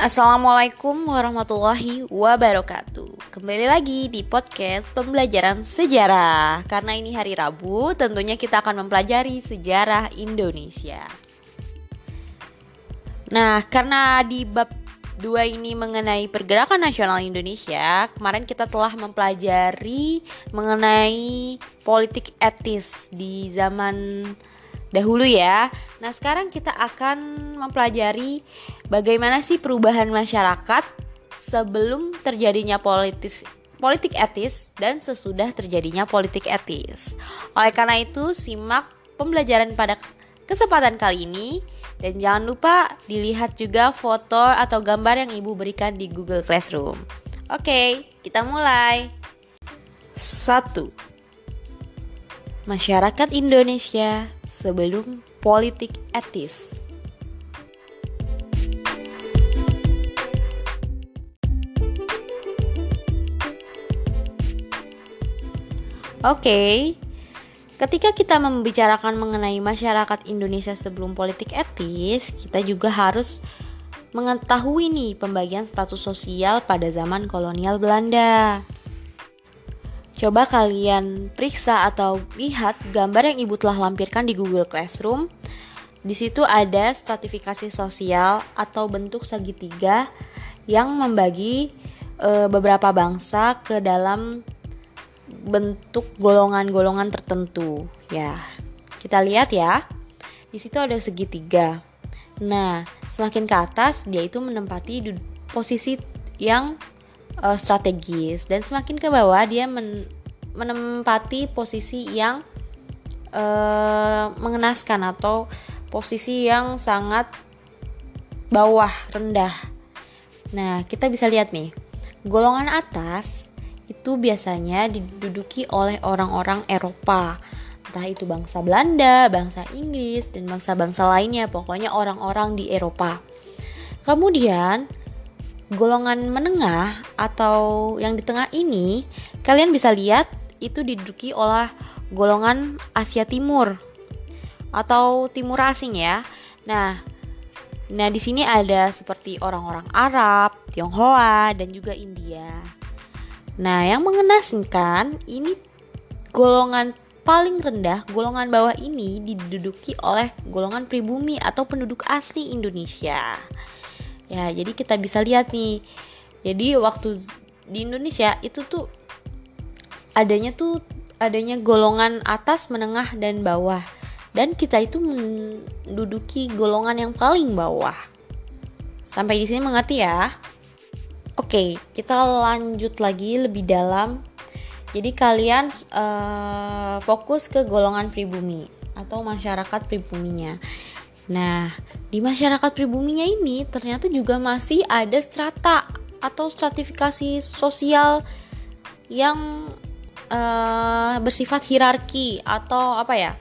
Assalamualaikum warahmatullahi wabarakatuh. Kembali lagi di podcast pembelajaran sejarah. Karena ini hari Rabu tentunya kita akan mempelajari sejarah Indonesia. Nah karena di bab 2 ini mengenai pergerakan nasional Indonesia Kemarin kita telah mempelajari mengenai politik etis di zaman dahulu ya. Nah, sekarang kita akan mempelajari bagaimana sih perubahan masyarakat sebelum terjadinya politis politik etis dan sesudah terjadinya politik etis. Oleh karena itu, simak pembelajaran pada kesempatan kali ini dan jangan lupa dilihat juga foto atau gambar yang Ibu berikan di Google Classroom. Oke, kita mulai. 1 masyarakat Indonesia sebelum politik etis. Oke, ketika kita membicarakan mengenai masyarakat Indonesia sebelum politik etis, kita juga harus mengetahui nih pembagian status sosial pada zaman kolonial Belanda. Coba kalian periksa atau lihat gambar yang ibu telah lampirkan di Google Classroom. Di situ ada stratifikasi sosial atau bentuk segitiga yang membagi e, beberapa bangsa ke dalam bentuk golongan-golongan tertentu. Ya, kita lihat ya. Di situ ada segitiga. Nah, semakin ke atas dia itu menempati posisi yang uh, strategis dan semakin ke bawah dia men menempati posisi yang uh, mengenaskan atau posisi yang sangat bawah rendah. Nah, kita bisa lihat nih, golongan atas itu biasanya diduduki oleh orang-orang Eropa, entah itu bangsa Belanda, bangsa Inggris, dan bangsa-bangsa lainnya, pokoknya orang-orang di Eropa. Kemudian golongan menengah atau yang di tengah ini kalian bisa lihat itu diduduki oleh golongan Asia Timur atau Timur asing ya. Nah, nah di sini ada seperti orang-orang Arab, Tionghoa dan juga India. Nah, yang mengenaskan ini golongan paling rendah, golongan bawah ini diduduki oleh golongan pribumi atau penduduk asli Indonesia. Ya, jadi kita bisa lihat nih. Jadi waktu di Indonesia itu tuh adanya tuh adanya golongan atas, menengah dan bawah. Dan kita itu menduduki golongan yang paling bawah. Sampai di sini mengerti ya? Oke, kita lanjut lagi lebih dalam. Jadi kalian uh, fokus ke golongan pribumi atau masyarakat pribuminya. Nah, di masyarakat pribuminya ini ternyata juga masih ada strata atau stratifikasi sosial yang uh, bersifat hierarki atau apa ya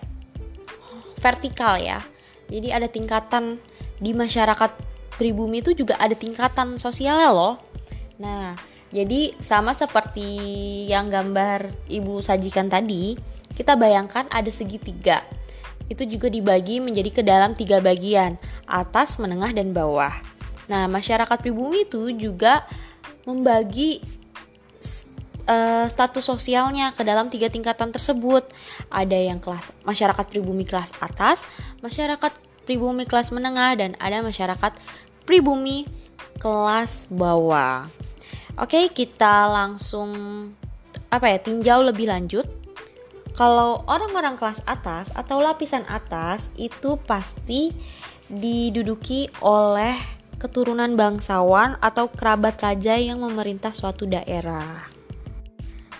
vertikal ya. Jadi ada tingkatan di masyarakat pribumi itu juga ada tingkatan sosialnya loh. Nah, jadi sama seperti yang gambar ibu sajikan tadi, kita bayangkan ada segitiga itu juga dibagi menjadi ke dalam tiga bagian, atas, menengah, dan bawah. Nah, masyarakat pribumi itu juga membagi uh, status sosialnya ke dalam tiga tingkatan tersebut. Ada yang kelas masyarakat pribumi kelas atas, masyarakat pribumi kelas menengah, dan ada masyarakat pribumi kelas bawah. Oke, kita langsung apa ya tinjau lebih lanjut kalau orang-orang kelas atas atau lapisan atas itu pasti diduduki oleh keturunan bangsawan atau kerabat raja yang memerintah suatu daerah.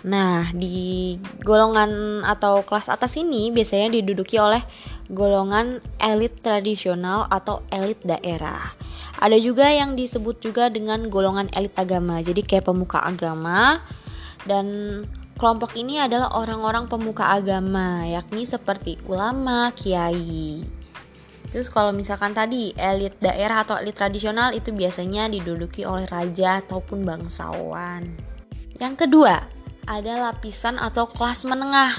Nah, di golongan atau kelas atas ini biasanya diduduki oleh golongan elit tradisional atau elit daerah. Ada juga yang disebut juga dengan golongan elit agama. Jadi kayak pemuka agama dan Kelompok ini adalah orang-orang pemuka agama, yakni seperti ulama, kiai. Terus kalau misalkan tadi elit daerah atau elit tradisional itu biasanya diduduki oleh raja ataupun bangsawan. Yang kedua, ada lapisan atau kelas menengah.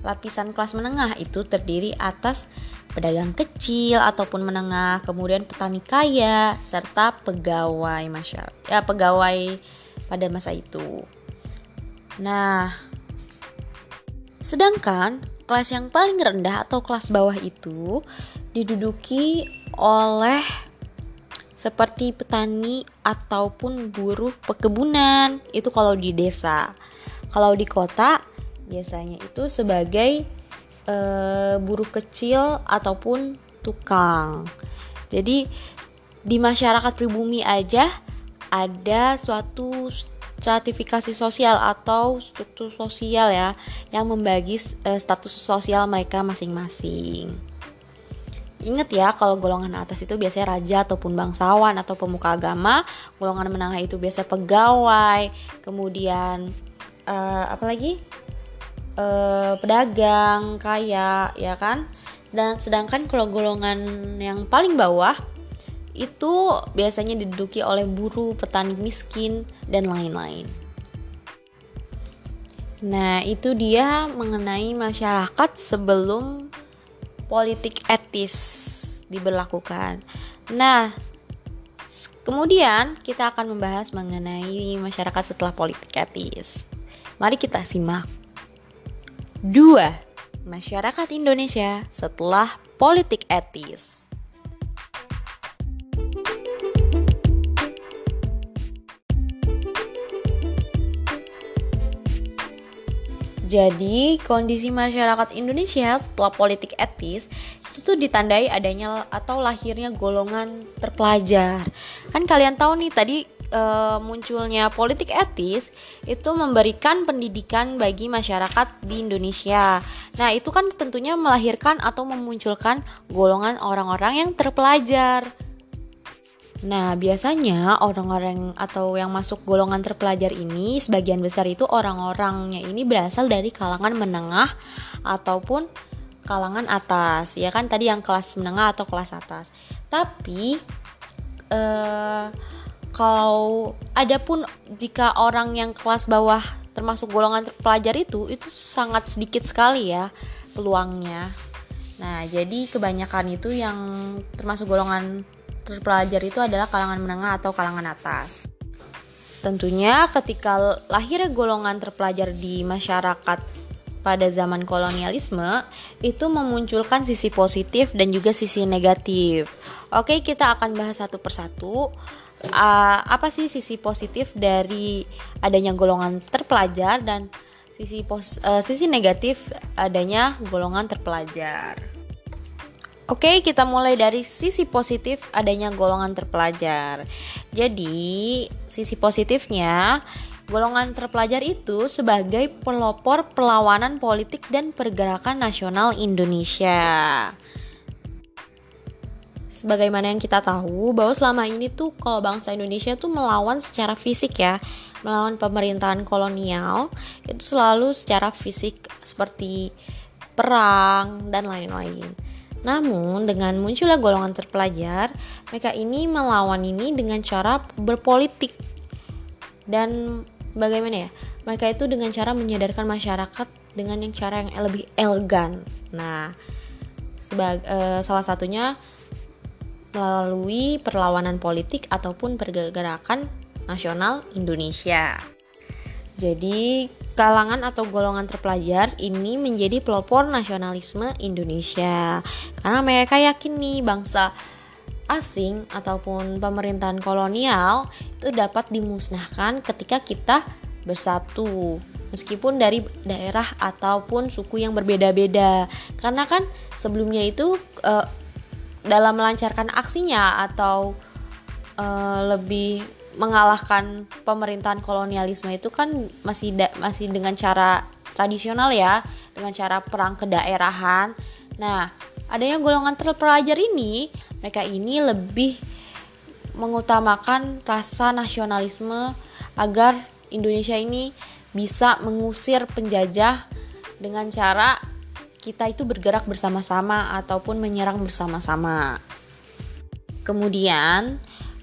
Lapisan kelas menengah itu terdiri atas pedagang kecil ataupun menengah, kemudian petani kaya serta pegawai masyarakat ya pegawai pada masa itu. Nah, sedangkan kelas yang paling rendah atau kelas bawah itu diduduki oleh seperti petani ataupun buruh pekebunan itu kalau di desa. Kalau di kota biasanya itu sebagai e, buruh kecil ataupun tukang. Jadi di masyarakat pribumi aja ada suatu stratifikasi sosial atau struktur sosial ya yang membagi e, status sosial mereka masing-masing Ingat ya, kalau golongan atas itu biasanya raja ataupun bangsawan atau pemuka agama, golongan menengah itu biasa pegawai, kemudian uh, apa lagi? Uh, pedagang, kaya, ya kan? Dan sedangkan kalau golongan yang paling bawah itu biasanya diduduki oleh buruh, petani miskin, dan lain-lain. Nah, itu dia mengenai masyarakat sebelum politik etis diberlakukan. Nah, kemudian kita akan membahas mengenai masyarakat setelah politik etis. Mari kita simak. Dua, masyarakat Indonesia setelah politik etis. Jadi, kondisi masyarakat Indonesia setelah politik etis itu tuh ditandai adanya atau lahirnya golongan terpelajar. Kan kalian tahu nih tadi e, munculnya politik etis itu memberikan pendidikan bagi masyarakat di Indonesia. Nah, itu kan tentunya melahirkan atau memunculkan golongan orang-orang yang terpelajar. Nah, biasanya orang-orang atau yang masuk golongan terpelajar ini sebagian besar itu orang-orangnya ini berasal dari kalangan menengah ataupun kalangan atas. Ya kan tadi yang kelas menengah atau kelas atas. Tapi eh kalau ada pun jika orang yang kelas bawah termasuk golongan terpelajar itu itu sangat sedikit sekali ya peluangnya. Nah, jadi kebanyakan itu yang termasuk golongan terpelajar itu adalah kalangan menengah atau kalangan atas. Tentunya ketika lahirnya golongan terpelajar di masyarakat pada zaman kolonialisme itu memunculkan sisi positif dan juga sisi negatif. Oke, kita akan bahas satu persatu. Uh, apa sih sisi positif dari adanya golongan terpelajar dan sisi pos, uh, sisi negatif adanya golongan terpelajar. Oke, kita mulai dari sisi positif adanya golongan terpelajar. Jadi, sisi positifnya, golongan terpelajar itu sebagai pelopor perlawanan politik dan pergerakan nasional Indonesia. Sebagaimana yang kita tahu bahwa selama ini tuh kalau bangsa Indonesia tuh melawan secara fisik ya, melawan pemerintahan kolonial itu selalu secara fisik seperti perang dan lain-lain. Namun dengan munculnya golongan terpelajar, mereka ini melawan ini dengan cara berpolitik dan bagaimana ya? Mereka itu dengan cara menyadarkan masyarakat dengan yang cara yang lebih elegan. Nah, sebagai uh, salah satunya melalui perlawanan politik ataupun pergerakan nasional Indonesia. Jadi kalangan atau golongan terpelajar ini menjadi pelopor nasionalisme Indonesia. Karena mereka yakin nih bangsa asing ataupun pemerintahan kolonial itu dapat dimusnahkan ketika kita bersatu meskipun dari daerah ataupun suku yang berbeda-beda karena kan sebelumnya itu uh, dalam melancarkan aksinya atau uh, lebih mengalahkan pemerintahan kolonialisme itu kan masih da, masih dengan cara tradisional ya, dengan cara perang kedaerahan. Nah, adanya golongan terpelajar ini, mereka ini lebih mengutamakan rasa nasionalisme agar Indonesia ini bisa mengusir penjajah dengan cara kita itu bergerak bersama-sama ataupun menyerang bersama-sama. Kemudian,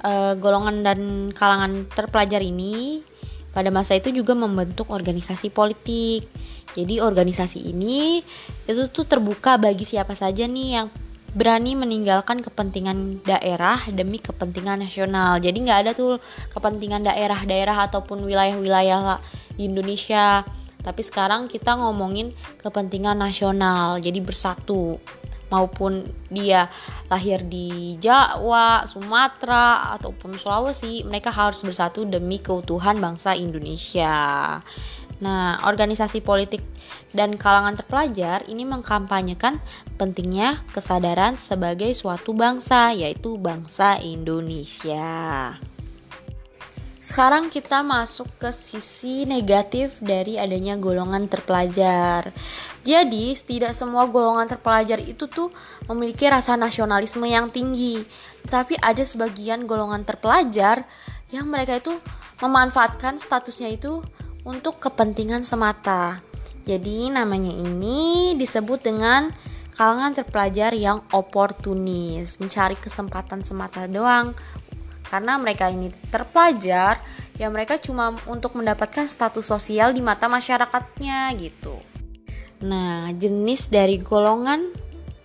uh, golongan dan kalangan terpelajar ini pada masa itu juga membentuk organisasi politik. Jadi organisasi ini itu tuh terbuka bagi siapa saja nih yang berani meninggalkan kepentingan daerah demi kepentingan nasional. Jadi nggak ada tuh kepentingan daerah-daerah ataupun wilayah-wilayah di Indonesia. Tapi sekarang kita ngomongin kepentingan nasional. Jadi bersatu maupun dia lahir di Jawa, Sumatera ataupun Sulawesi, mereka harus bersatu demi keutuhan bangsa Indonesia. Nah, organisasi politik dan kalangan terpelajar ini mengkampanyekan pentingnya kesadaran sebagai suatu bangsa, yaitu bangsa Indonesia. Sekarang kita masuk ke sisi negatif dari adanya golongan terpelajar. Jadi, tidak semua golongan terpelajar itu tuh memiliki rasa nasionalisme yang tinggi. Tapi ada sebagian golongan terpelajar yang mereka itu memanfaatkan statusnya itu untuk kepentingan semata. Jadi namanya ini disebut dengan kalangan terpelajar yang oportunis, mencari kesempatan semata doang. Karena mereka ini terpelajar, ya mereka cuma untuk mendapatkan status sosial di mata masyarakatnya gitu. Nah, jenis dari golongan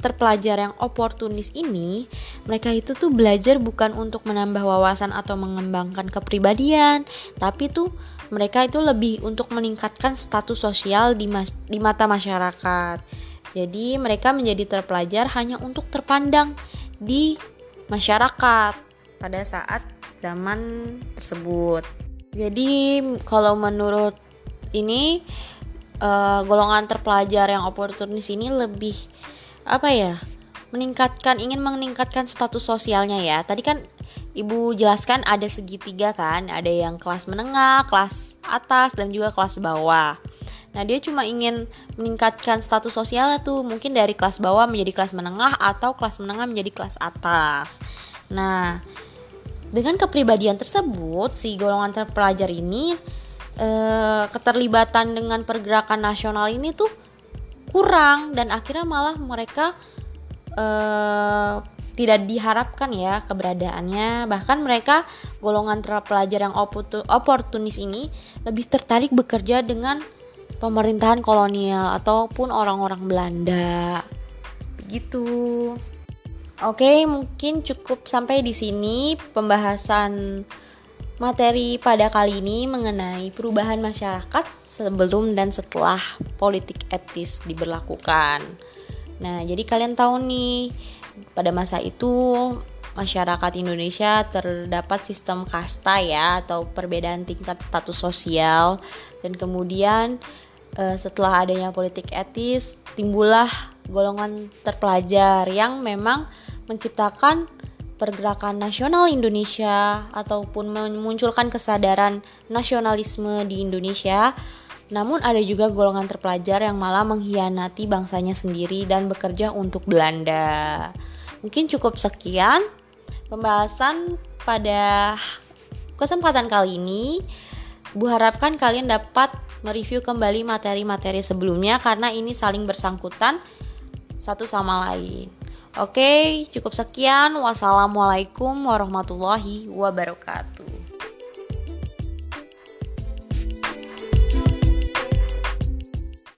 terpelajar yang oportunis ini, mereka itu tuh belajar bukan untuk menambah wawasan atau mengembangkan kepribadian, tapi tuh mereka itu lebih untuk meningkatkan status sosial di, mas di mata masyarakat. Jadi mereka menjadi terpelajar hanya untuk terpandang di masyarakat pada saat zaman tersebut. Jadi kalau menurut ini uh, golongan terpelajar yang oportunis ini lebih apa ya meningkatkan ingin meningkatkan status sosialnya ya. Tadi kan ibu jelaskan ada segitiga kan ada yang kelas menengah kelas atas dan juga kelas bawah. Nah dia cuma ingin meningkatkan status sosialnya tuh mungkin dari kelas bawah menjadi kelas menengah atau kelas menengah menjadi kelas atas. Nah dengan kepribadian tersebut si golongan terpelajar ini eh, keterlibatan dengan pergerakan nasional ini tuh kurang dan akhirnya malah mereka uh, tidak diharapkan ya keberadaannya. Bahkan mereka golongan terpelajar yang oportunis ini lebih tertarik bekerja dengan pemerintahan kolonial ataupun orang-orang Belanda. Begitu oke mungkin cukup sampai di sini pembahasan materi pada kali ini mengenai perubahan masyarakat sebelum dan setelah politik etis diberlakukan. Nah, jadi kalian tahu nih, pada masa itu masyarakat Indonesia terdapat sistem kasta ya atau perbedaan tingkat status sosial dan kemudian eh, setelah adanya politik etis timbullah golongan terpelajar yang memang menciptakan pergerakan nasional Indonesia ataupun memunculkan kesadaran nasionalisme di Indonesia namun ada juga golongan terpelajar yang malah mengkhianati bangsanya sendiri dan bekerja untuk Belanda. Mungkin cukup sekian pembahasan pada kesempatan kali ini. Bu harapkan kalian dapat mereview kembali materi-materi sebelumnya karena ini saling bersangkutan satu sama lain. Oke, cukup sekian. Wassalamualaikum warahmatullahi wabarakatuh.